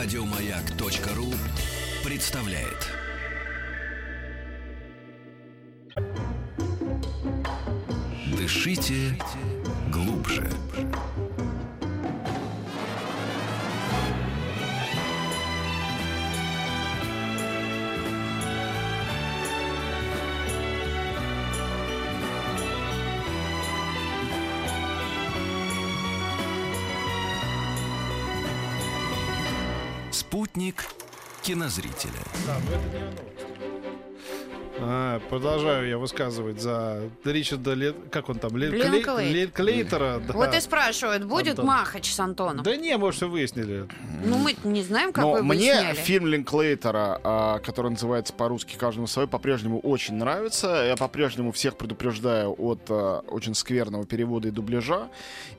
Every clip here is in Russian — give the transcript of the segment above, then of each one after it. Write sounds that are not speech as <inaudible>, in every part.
Радиомаяк.ру представляет. Дышите глубже. Спутник кинозрителя. А, продолжаю я высказывать за Ричарда Ле... как он там Ле... Линклей- Клей- Ле- Клейтера. да. Вот и спрашивают, будет Антон. Махач с Антоном? Да не, может, все выяснили. Ну, мы не знаем, как Но вы мне выясняли. фильм Линклейтера, а, который называется по-русски «Каждому свой», по-прежнему очень нравится. Я по-прежнему всех предупреждаю от а, очень скверного перевода и дубляжа.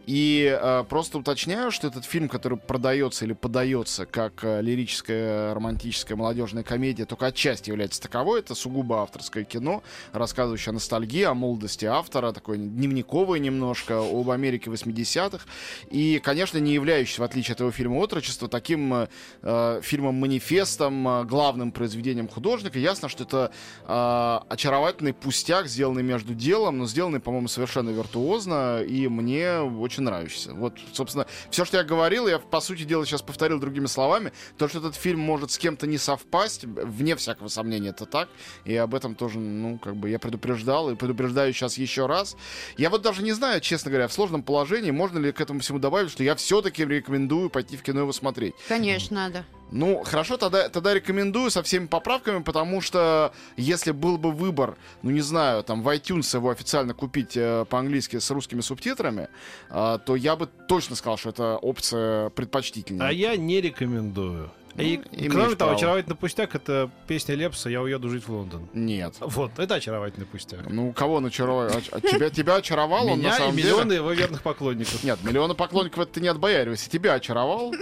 И а, просто уточняю, что этот фильм, который продается или подается как лирическая, романтическая, молодежная комедия, только отчасти является таковой. Это сугубо авторское кино, рассказывающее о ностальгии, о молодости автора, такое дневниковое немножко, об Америке 80-х. И, конечно, не являющийся, в отличие от его фильма «Отрочество», таким э, фильмом-манифестом, э, главным произведением художника. Ясно, что это э, очаровательный пустяк, сделанный между делом, но сделанный, по-моему, совершенно виртуозно, и мне очень нравится. Вот, собственно, все, что я говорил, я, по сути дела, сейчас повторил другими словами. То, что этот фильм может с кем-то не совпасть, вне всякого сомнения, это так. И об этом тоже, ну, как бы я предупреждал и предупреждаю сейчас еще раз. Я вот даже не знаю, честно говоря, в сложном положении, можно ли к этому всему добавить, что я все-таки рекомендую пойти в кино его смотреть. Конечно, надо. Ну, хорошо, тогда, тогда рекомендую со всеми поправками, потому что если был бы выбор, ну, не знаю, там, в iTunes его официально купить э, по-английски с русскими субтитрами, э, то я бы точно сказал, что это опция предпочтительнее. А я не рекомендую. И, Ну, кроме того, право. очаровательный пустяк это песня Лепса «Я уеду жить в Лондон». Нет. Вот, это очаровательный пустяк. Ну, кого он очаровал? Оч- а тебя, тебя очаровал он, на и самом миллионы деле? его верных поклонников. Нет, миллионы поклонников это ты не отбояривайся. Тебя очаровал?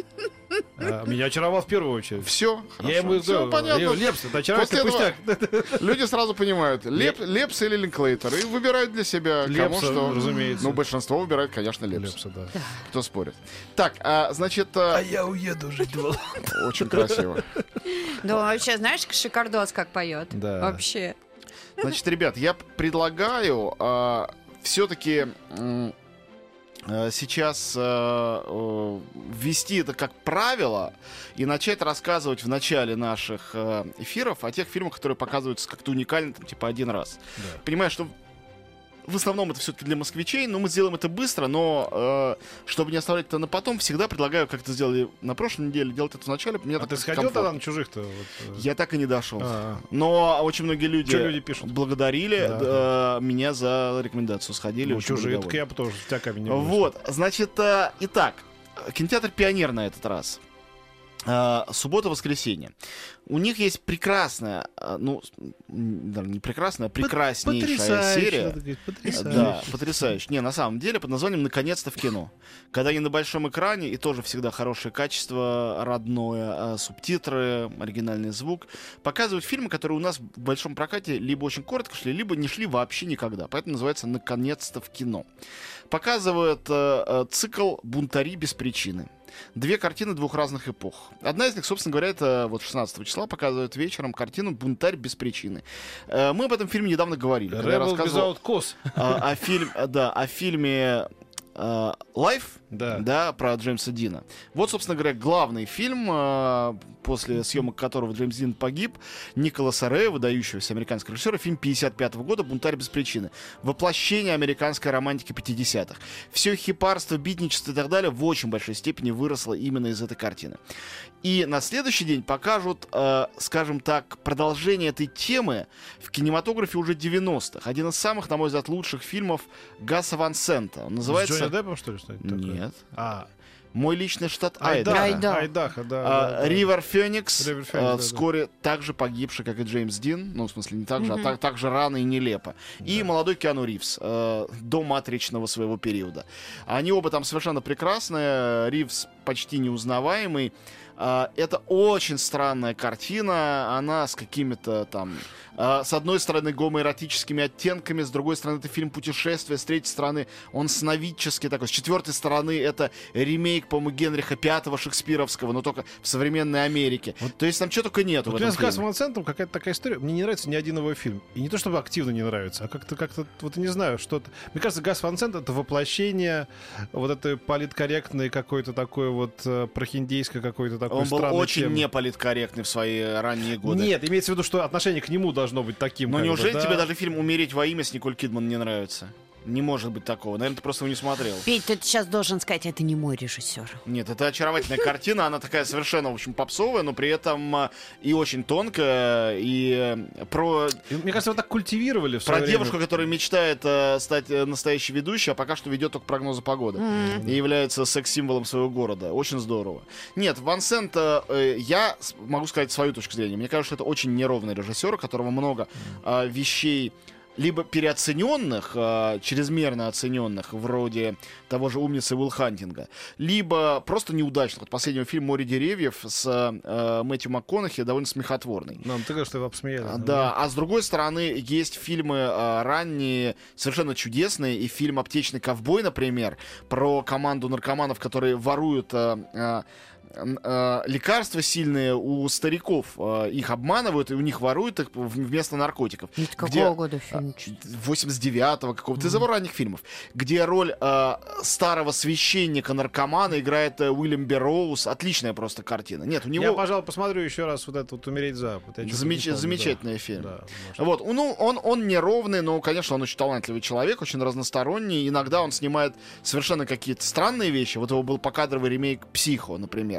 А, Меня очаровал в первую очередь. Все. Я ему Все понятно. Лепс, это очаровательный пустяк. <laughs> Люди сразу понимают, Леп, Лепс или Линклейтер, и выбирают для себя, кому Лепса, что. разумеется. Ну, большинство выбирает, конечно, Лепс. Лепса, да. Кто спорит? Так, а, значит, а, я уеду жить в Лондон. Очень красиво. Да, вообще, знаешь, шикардос как поет. Да. Вообще. Значит, ребят, я предлагаю все-таки сейчас э, ввести это как правило и начать рассказывать в начале наших эфиров о тех фильмах, которые показываются как-то уникально, там, типа один раз. Да. Понимаю, что в основном это все-таки для москвичей, но мы сделаем это быстро, но э, чтобы не оставлять это на потом, всегда предлагаю, как это сделали на прошлой неделе, делать это в начале. Мне А так ты сходил комфортно. тогда на чужих-то? вот, э? Я так и не дошел. А, Но очень многие люди, люди пишут? благодарили Да, э, меня за рекомендацию. Сходили. Ну, чужие, так я бы тоже не. Вот, значит, э, итак, кинотеатр «Пионер» на этот раз. Э, Суббота-воскресенье. У них есть прекрасная, э, ну, даже не прекрасная, а прекраснейшая Потрясающе, серия. говорить, потрясающе. Да, потрясающе. Не, на самом деле, под названием «Наконец-то в кино». Когда они на большом экране, и тоже всегда хорошее качество, родное, а, субтитры, оригинальный звук, показывают фильмы, которые у нас в большом прокате либо очень коротко шли, либо не шли вообще никогда. Поэтому называется «Наконец-то в кино». Показывают э, цикл «Бунтари без причины». Две картины двух разных эпох. Одна из них, собственно говоря, это вот 16 числа показывают вечером картину «Бунтарь без причины». Э, Мы об этом фильме недавно говорили. когда я Rebel рассказывал- а, о, фильм, да, о фильме э, Life, Да. про Джеймса Дина. Вот, собственно говоря, главный фильм, э, после съемок которого Джеймс Дин погиб, Николаса Рэя, выдающегося американского режиссера, фильм 55 года «Бунтарь без причины». Воплощение американской романтики 50-х. Все хипарство, битничество и так далее в очень большой степени выросло именно из этой картины. И на следующий день покажут, э, скажем так, продолжение этой темы в кинематографе уже 90-х. Один из самых, на мой взгляд, лучших фильмов Гаса Ван Сента. Он С называется... Джонни Деппом, что ли, что-нибудь такое? Нет. А, Мой личный штат Айдаха. Айдаха. Айдаха. Да. А, да, да. Ривер Феникс, Ривер Феникс, а, да, да. вскоре также погибший, как и Джеймс Дин, ну, в смысле, не так же, а так, так же рано и нелепо. И молодой Киану Ривз, э, до матричного своего периода. Они оба там совершенно прекрасные, Ривз почти неузнаваемый. А, это очень странная картина, она с какими-то там... а, с одной стороны, гомоэротическими оттенками, с другой стороны, это фильм путешествия, с третьей стороны, он сновидческий такой, с четвертой стороны, это ремейк по-моему, Генриха Пятого шекспировского, но только в современной Америке. То есть там что только нету Вот в у меня этом с фильме. Ван Сентом какая-то такая история. Мне не нравится ни один его фильм. И не то, чтобы активно не нравится, а как-то, как-то, вот не знаю, что-то... Мне кажется, Гас Ван Сент — это воплощение вот этой политкорректной какой-то такой вот э, прохиндейской какой-то такой Он был очень темы. неполиткорректный в свои ранние годы. Нет, имеется в виду, что отношение к нему должно быть таким. Но бы, неужели да? тебе даже фильм «Умереть во имя» с Николь Кидман не нравится? Не может быть такого. Наверное, ты просто его не смотрел. Петь, ты сейчас должен сказать, это не мой режиссер. Нет, это очаровательная картина, она такая совершенно, в общем, попсовая, но при этом а, и очень тонкая, и э, про, Мне кажется, его так культивировали в про время. девушку, которая мечтает э, стать э, настоящей ведущей, а пока что ведет только прогнозы погоды. И является секс-символом своего города. Очень здорово. Нет, Ван Сент, э, я могу сказать свою точку зрения. Мне кажется, что это очень неровный режиссер, у которого много э, вещей либо переоцененных, э, чрезмерно оцененных, вроде того же умницы Уилл Хантинга, либо просто неудачных. Вот последний фильм «Море деревьев» с э, Мэтью МакКонахи довольно смехотворный. Ну, ты что его обсмеяли. А, Да, а с другой стороны, есть фильмы а, ранние, совершенно чудесные, и фильм «Аптечный ковбой», например, про команду наркоманов, которые воруют а, а, а, лекарства сильные у стариков, а, их обманывают, и у них воруют их вместо наркотиков. Это какого Где- года фильм? 89-го какого-то, из его ранних фильмов, где роль э, старого священника-наркомана играет э, Уильям Берроуз. Отличная просто картина. Нет, у него... Я, пожалуй, посмотрю еще раз вот это вот «Умереть за». Вот Замеч- помню, да. замечательный фильм. Да, может. Вот, ну, он, он неровный, но, конечно, он очень талантливый человек, очень разносторонний. Иногда он снимает совершенно какие-то странные вещи. Вот его был покадровый ремейк «Психо», например.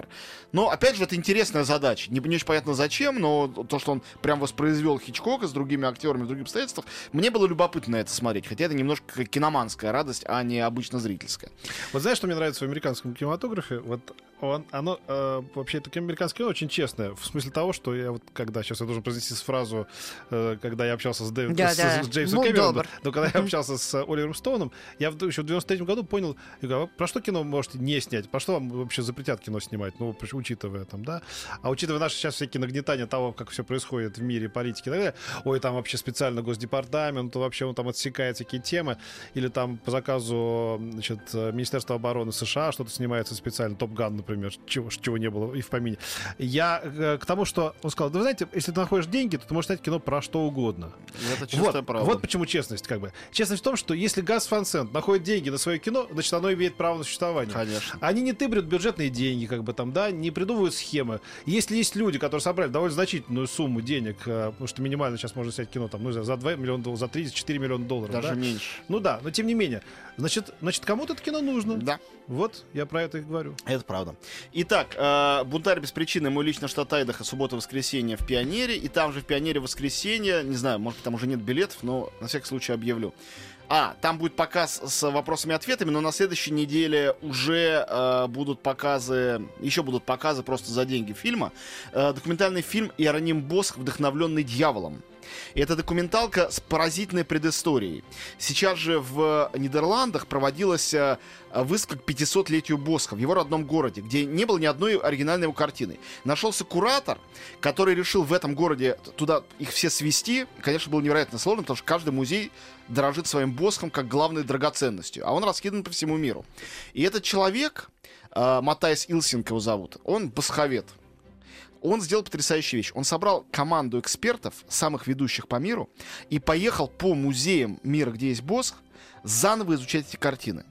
Но, опять же, это интересная задача. Не, не очень понятно зачем, но то, что он прям воспроизвел Хичкока с другими актерами в других обстоятельствах, мне было любопытно это смотреть. Хотя это немножко киноманская радость, а не обычно зрительская. Вот знаешь, что мне нравится в американском кинематографе? Вот он, оно, э, вообще, это американское кино очень честное. В смысле того, что я вот, когда, сейчас я должен произнести фразу, э, когда я общался с, Дэвид, Да, с, да. с Джеймсом Будь Кэмероном, но когда я общался с Оливером Стоуном, я еще в 93 году понял, я говорю, «А про что кино можете не снять? Про что вам вообще запретят кино снимать? Ну, причем учитывая там, да? А учитывая наши сейчас всякие нагнетания того, как все происходит в мире политики и так далее, ой, там вообще специально Госдепартамент, вообще он там отсекает всякие темы, или там по заказу значит, Министерства обороны США что-то снимается специально, Топ Ган, например, чего, чего не было и в помине. Я э, к тому, что он сказал, да вы знаете, если ты находишь деньги, то ты можешь снять кино про что угодно. Это чистая Вот, правда. вот почему честность, как бы. Честность в том, что если Газ Фан Сент находит деньги на свое кино, значит, оно имеет право на существование. Конечно. Они не тыбрят бюджетные деньги, как бы там, да, не придумывают схемы. Если есть люди, которые собрали довольно значительную сумму денег, э, потому что минимально сейчас можно снять кино там, ну, за 2 миллиона долларов, за 3, 4 миллиона долларов. Даже да? меньше. Ну да, но тем не менее. Значит, значит кому-то это кино нужно. Да. Вот, я про это и говорю. Это правда. Итак, э, «Бунтарь без причины», мой лично штат Айдаха, суббота-воскресенье в Пионере. И там же в Пионере воскресенье, не знаю, может, там уже нет билетов, но на всякий случай объявлю. А, там будет показ с вопросами и ответами, но на следующей неделе уже э, будут показы, еще будут показы просто за деньги фильма. Э, документальный фильм «Иероним Босх, вдохновленный дьяволом». И это документалка с поразительной предысторией. Сейчас же в Нидерландах проводилась э, выставка к 500-летию Босха в его родном городе, где не было ни одной оригинальной его картины. Нашелся куратор, который решил в этом городе туда их все свести. Конечно, было невероятно сложно, потому что каждый музей дорожит своим Босхом как главной драгоценностью, а он раскидан по всему миру. И этот человек, э, Матайс Илсинг его зовут, он босховед. Он сделал потрясающую вещь. Он собрал команду экспертов, самых ведущих по миру, и поехал по музеям мира, где есть Босх, заново изучать эти картины.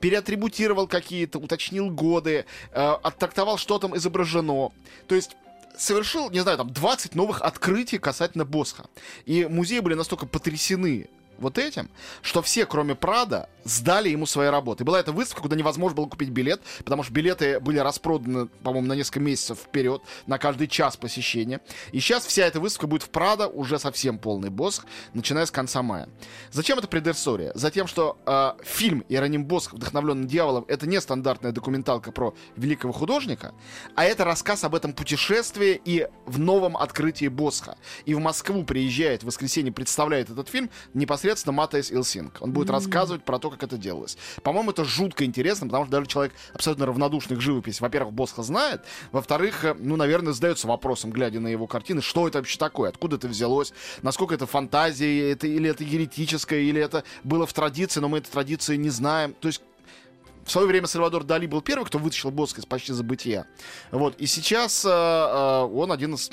Переатрибутировал какие-то, уточнил годы, э, оттрактовал, что там изображено. То есть совершил, не знаю, там 20 новых открытий касательно Босха. И музеи были настолько потрясены вот этим, что все, кроме Прада, сдали ему свои работы. Была эта выставка, куда невозможно было купить билет, потому что билеты были распроданы, по-моему, на несколько месяцев вперед, на каждый час посещения. И сейчас вся эта выставка будет в Прада, уже совсем полный босс, начиная с конца мая. Зачем это предыстория? Затем, что э, фильм «Иероним Босх, вдохновленный дьяволом» — это не стандартная документалка про великого художника, а это рассказ об этом путешествии и в новом открытии Босха. И в Москву приезжает в воскресенье, представляет этот фильм непосредственно Матаис Илсинг. Он будет рассказывать про то, как это делалось. По-моему, это жутко интересно, потому что даже человек абсолютно равнодушный к живописи, во-первых, Босха знает, во-вторых, э, ну, наверное, задается вопросом, глядя на его картины, что это вообще такое, откуда это взялось, насколько это фантазия, это, или это еретическое, или это было в традиции, но мы этой традиции не знаем. То есть в свое время Сальвадор Дали был первый, кто вытащил мозг из почти забытия. Вот. И сейчас э, э, он один из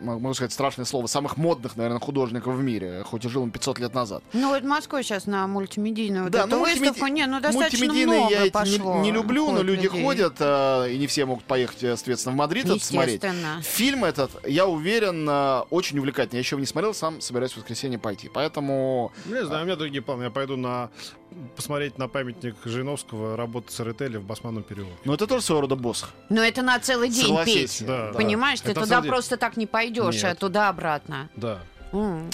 м, м- могу сказать страшное слово, самых модных, наверное, художников в мире, хоть и жил он 500 лет назад. Ну, вот Москва сейчас на мультимедийную вот Да, эту ну, мультимеди- выставку, не, ну, достаточно Мультимедийные много я эти не- пошло. не, люблю, но люди людей. ходят, э, и не все могут поехать, э, соответственно, в Мадрид это смотреть. Фильм этот, я уверен, э, очень увлекательный. Я еще его не смотрел, сам собираюсь в воскресенье пойти. Поэтому Ну, Не знаю, у меня другие планы. Я пойду на посмотреть на памятник Жириновского работы Церетели в Басманном переулке. Ну, это тоже своего рода босс. Но это на целый день Согласись, петь. да. Понимаешь, ты Это туда деле- просто так не пойдешь, Нет. а туда-обратно. Да. М.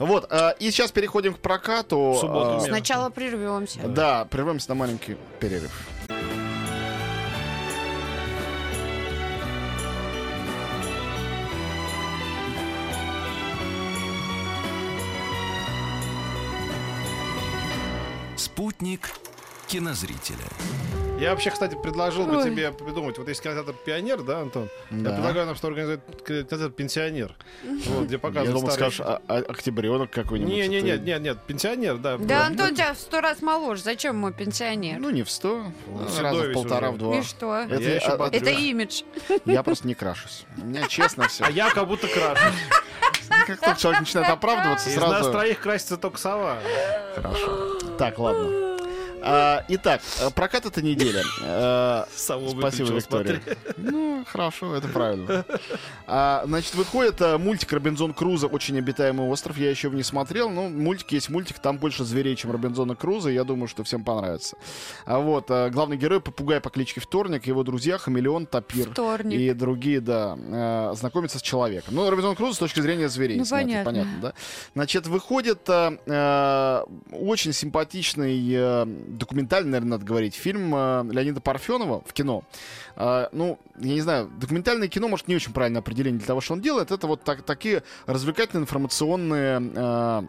Вот, э, и сейчас переходим к прокату. Субботу Э, Нет. Сначала прервемся. Да, прервемся на маленький перерыв. Спутник кинозрителя. Я вообще, кстати, предложил бы Ой. тебе придумать. Вот есть кинотеатр «Пионер», да, Антон? Да. Я предлагаю нам что организовать кинотеатр «Пенсионер». Вот, где Я показывают думал, старые- скажешь, а- а- октябренок какой-нибудь. Не, не, нет, нет, нет, пенсионер, да. Да, Антон тебя в сто раз моложе. Зачем ему пенсионер? Ну, не в сто, Ну, седой в полтора, уже. в два. И что? Это, Я еще а. Это имидж. Я просто не крашусь. У меня честно все. А я как будто крашу. <laughs> Как только человек начинает оправдываться, Из нас сразу... троих красится только сова. Хорошо. Так, ладно. А, итак, э, прокат этой недели. Э, Сову Спасибо, Виктория. смотри. Ну, хорошо, это правильно. А, значит, выходит а, мультик Робинзон Крузо «Очень обитаемый остров». Я еще его не смотрел, но мультик есть мультик, там больше зверей, чем Робинзона Крузо. Я думаю, что всем понравится. А вот, а, главный герой — попугай по кличке Вторник, его друзья — хамелеон, тапир. Вторник. И другие, да, э, знакомятся с человеком. Ну, Робинзон Крузо с точки зрения зверей. Ну, снятый, понятно. понятно, да? Значит, выходит э, э, очень симпатичный э, документальный, наверное, надо говорить, фильм э, Леонида Парфенова в кино. Э, ну, я не знаю, документальное кино, может, не очень правильное определение для того, что он делает. Это вот так- такие развлекательные информационные э,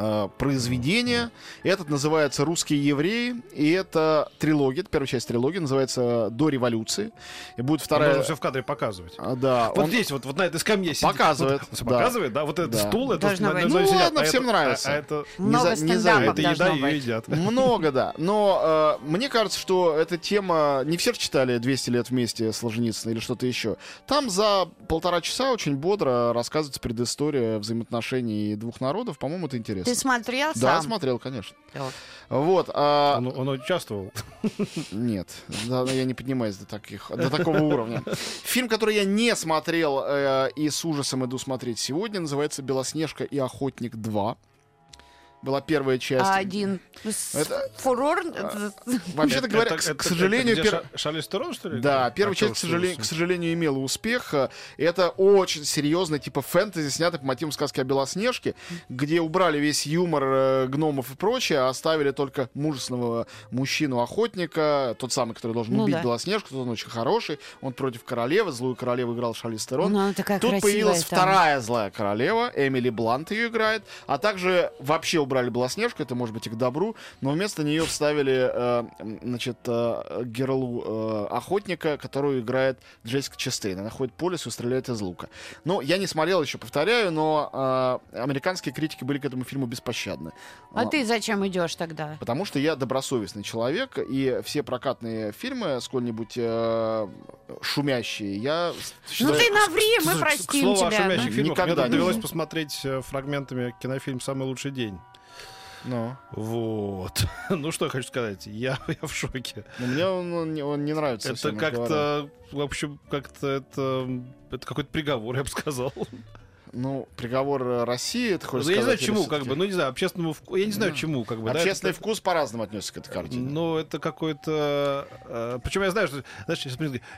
э, произведения. Этот называется «Русские евреи», и это трилогия, это первая часть трилогии, называется «До революции». И будет вторая... Нужно все в кадре показывать. А, Да, Вот он- здесь, вот, вот на этой скамье сидит. Показывает, Вот, да. показывает, да? Вот этот Да. стул, это Должно быть. Ну, сидят, ладно, а всем это- нравится. А, а это, Много за- не за это еда ее едят. <laughs> Много, да. Но э, мне кажется, что эта тема... Не все читали «200 лет вместе» Солженицына или что-то еще. Там за полтора часа очень бодро рассказывается предыстория взаимоотношений двух народов. По-моему, это интересно. Ты смотрел Да, сам? смотрел, конечно. Вот. Вот. а, Он, он участвовал. Нет, да, я не поднимаюсь до таких, до такого уровня. Фильм, который я не смотрел э, и с ужасом иду смотреть сегодня, называется «Белоснежка и охотник 2». Была первая часть. А один с- Это- фурор. <laughs> Вообще-то Это- говоря, это- к, это- к сожалению, это пер- Ша- Шарлиз Терон, что ли? Да, первая Актер часть, к сожалению, к сожалению, имела успех. Э, Это очень серьезный, типа фэнтези, снятый по мотивам сказки о Белоснежке, где убрали весь юмор э, гномов и прочее, а оставили только мужественного мужчину-охотника, тот самый, который должен Ну убить да. Белоснежку, тот он очень хороший, он против королевы, злую королеву играл Шарлиз Терон. Ну, Тут появилась там. вторая злая королева, Эмили Блант ее играет, а также вообще убрали Белоснежку, это может быть и к добру, но вместо нее вставили, э, значит, э, герлу э, охотника, которую играет Джессика Честейн. Она ходит по лесу и стреляет из лука. Ну, я не смотрел еще, повторяю, но э, американские критики были к этому фильму беспощадны. А ты зачем идешь тогда? Потому что я добросовестный человек, и все прокатные фильмы, сколь-нибудь э, шумящие, я Ну считаю... ты наври, мы к- к простим слову о тебя. шумящих ну. фильмах, Никогда мне довелось посмотреть э, фрагментами кинофильм «Самый лучший день». Ну. Вот. <laughs> Ну, что я хочу сказать. Я, <laughs> я в шоке. Но мне он, он не- он не нравится. Это как-то, в общем, как-то это, это какой-то приговор, я бы сказал. <laughs> Ну, приговор э, России, это Ну, хочешь я не знаю, сказать, или чему, как бы, ну, не знаю, общественному вкусу, я не знаю, Ну, чему, как бы, да, Общественный это- вкус по-разному отнесся к этой картине. Ну, это какой-то... э, причем я знаю, что... Знаешь,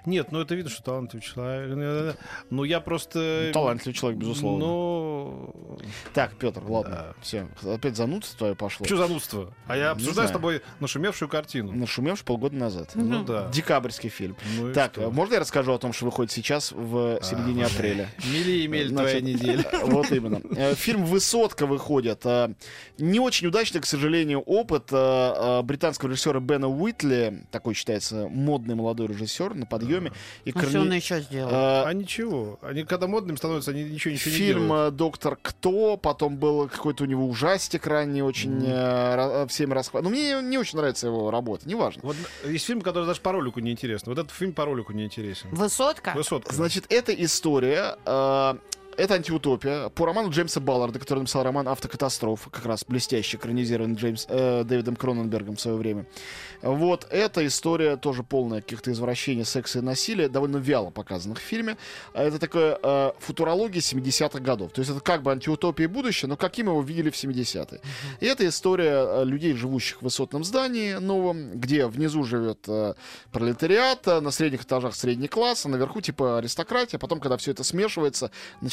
нет, ну это видно, что талантливый человек. Ну, я просто... Ну, Талантливый человек, безусловно. Ну... Так, Петр, ладно, Да. все. Опять занудство твое пошло. Что занудство? А я обсуждаю с тобой нашумевшую картину. Нашумевший полгода назад. Ну да. Декабрьский фильм. Ну Так, что? можно я расскажу о том, что выходит сейчас в середине А, апреля? Мили и мель Значит, неделе. <laughs> Вот именно. Э, Фильм «Высотка» выходит. Э, Не очень удачный, к сожалению, опыт э, британского режиссера Бена Уитли. Такой считается модный молодой режиссер на подъеме. И Ну, что корне- он еще сделал? э, А ничего. Они когда модным становятся, они ничего, ничего не Фильм делают. э, «Доктор Кто», потом был какой-то у него ужастик ранний, очень ра- всеми расхват. Но мне не очень нравится его работа, неважно. Вот есть фильм, который даже по ролику не интересен. Вот этот фильм по ролику не интересен. Высотка? Высотка. Значит, эта история... э, это антиутопия по роману Джеймса Балларда, который написал роман «Автокатастрофа», как раз блестяще экранизированный Джеймс, э, Дэвидом Кроненбергом в свое время. Вот эта история тоже полная каких-то извращений, секса и насилия, довольно вяло показанных в фильме. А Это такая э, футурология 70-х годов. То есть это как бы антиутопия будущее, но каким его видели в 70-е. И это история э, людей, живущих в высотном здании новом, где внизу живет э, пролетариат, а на средних этажах средний класс, а наверху типа аристократия. Потом, когда все это смешивается,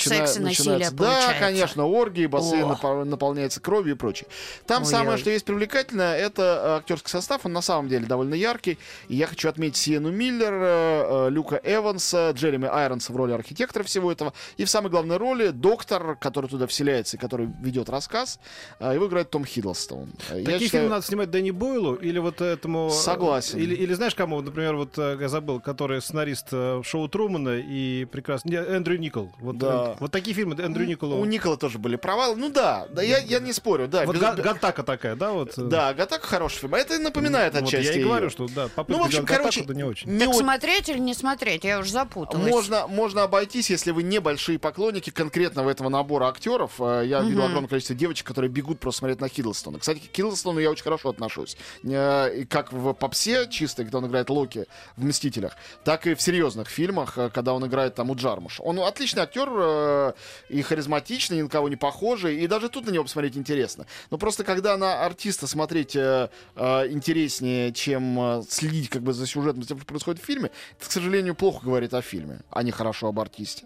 начина- Секс и насилие начинается... Да, конечно, оргии, бассейн О. наполняется кровью и прочее. Там Ой-ой. самое, что есть привлекательное, это э, актерский состав. Он на самом деле довольно яркий. И я хочу отметить Сиену Миллер, э, э, Люка Эванса, Джереми Айронса в роли архитектора всего этого. И в самой главной роли доктор, который туда вселяется и который ведет рассказ. Его играет Том Хиддлстон. Я Такие считаю- фильмы надо снимать Дэнни Бойлу или вот этому... Согласен. Или, или знаешь кому, например, вот я забыл, который сценарист шоу Трумана и прекрасный... Эндрю Никол. Вот, Да. Вот такие фильмы Эндрю Никола. У Никола тоже были провалы. Ну да, да я, я не спорю. Да, Вот без- Га- Гаттака такая, да? Вот, э, да, Гатака хороший фильм. А это напоминает вот отчасти Я и говорю, что да, попытка Ну, в общем, короче, не очень. не Так смотреть или не смотреть? Я уже запуталась. Можно, можно обойтись, если вы небольшие поклонники конкретного этого набора актеров. Э, Я видел огромное количество девочек, которые бегут просто смотреть на Хиддлстона. Кстати, к Хиддлстону я очень хорошо отношусь. Э, И как в попсе чистой, когда он играет Локи в «Мстителях», так и в серьезных фильмах, когда он играет там у Джармуш. Он отличный актер э, и харизматичный, ни на кого не похожий. И даже тут на него посмотреть интересно. Но просто когда на артиста смотреть э, э, интереснее, чем э, следить как бы за сюжетом, тем, что происходит в фильме, это, к сожалению, плохо говорит о фильме, а не хорошо об артисте.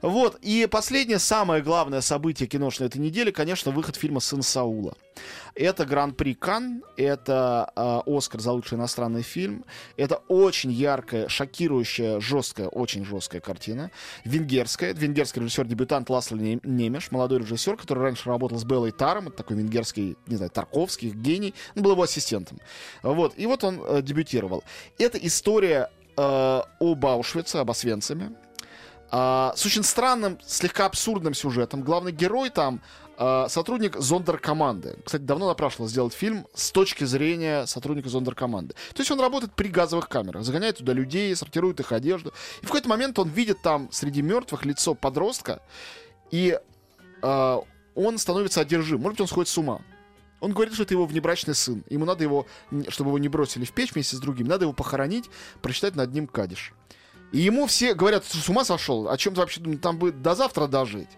Вот. И последнее, самое главное событие киношной этой недели, конечно, выход фильма «Сын Саула». Это Гран-при Кан, это э, Оскар за лучший иностранный фильм. Это очень яркая, шокирующая, жесткая, очень жесткая картина. Венгерская. Это венгерский режиссер-дебютант Ласло Не- Немеш, молодой режиссер, который раньше работал с Беллой Таром. Это такой венгерский, не знаю, Тарковский, гений. Он был его ассистентом. Вот. И вот он э, дебютировал. Это история э, об Аушвице, об Освенциме. А, с очень странным, слегка абсурдным сюжетом. Главный герой там сотрудник зондеркоманды. Кстати, давно напрашивалось сделать фильм с точки зрения сотрудника зондеркоманды. То есть он работает при газовых камерах, загоняет туда людей, сортирует их одежду. И в какой-то момент он видит там среди мертвых лицо подростка, и а, он становится одержим. Может быть, он сходит с ума. Он говорит, что это его внебрачный сын. Ему надо его, чтобы его не бросили в печь вместе с другим, надо его похоронить, прочитать над ним кадиш. И ему все говорят, ты с ума сошел? О чем ты вообще думаешь? Там бы до завтра дожить.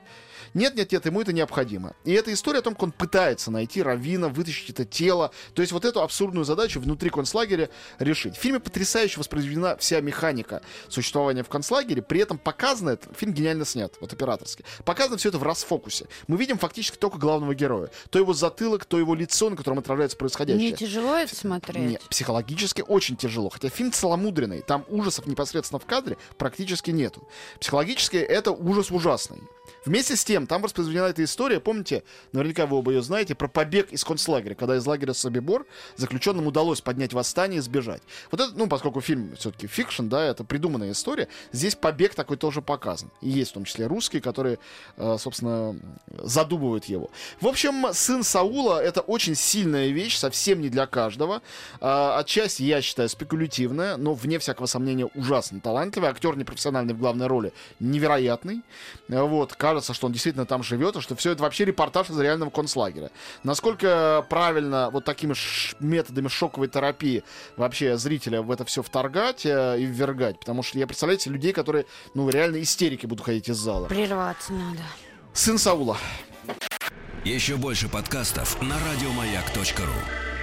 Нет, нет, нет, ему это необходимо. И это история о том, как он пытается найти раввина, вытащить это тело. То есть вот эту абсурдную задачу внутри концлагеря решить. В фильме потрясающе воспроизведена вся механика существования в концлагере. При этом показано это, фильм гениально снят, вот операторский. Показано все это в расфокусе. Мы видим фактически только главного героя. То его затылок, то его лицо, на котором отражается происходящее. Не тяжело это смотреть? Нет, психологически очень тяжело. Хотя фильм целомудренный, там ужасов непосредственно в кадре практически нету. Психологически это ужас ужасный. Вместе с тем, там воспроизведена эта история, помните, наверняка вы оба ее знаете, про побег из концлагеря, когда из лагеря Собибор заключенным удалось поднять восстание и сбежать. Вот это, ну, поскольку фильм все-таки fiction, да, это придуманная история, здесь побег такой тоже показан. И есть в том числе русские, которые, э, собственно, задумывают его. В общем, сын Саула — это очень сильная вещь, совсем не для каждого. А, Отчасти, я считаю, спекулятивная, но, вне всякого сомнения, ужасно талантливый. Актер непрофессиональный в главной роли невероятный. Э, Вот, кажется, что он действительно там живет, и что все это вообще репортаж из реального концлагеря. Насколько правильно вот такими ш- методами шоковой терапии вообще зрителя в это все вторгать э, и ввергать? Потому что я представляю себе людей, которые, ну, реально истерики будут ходить из зала. Прерваться надо. Сын Саула. Еще больше подкастов на радиомаяк.ру.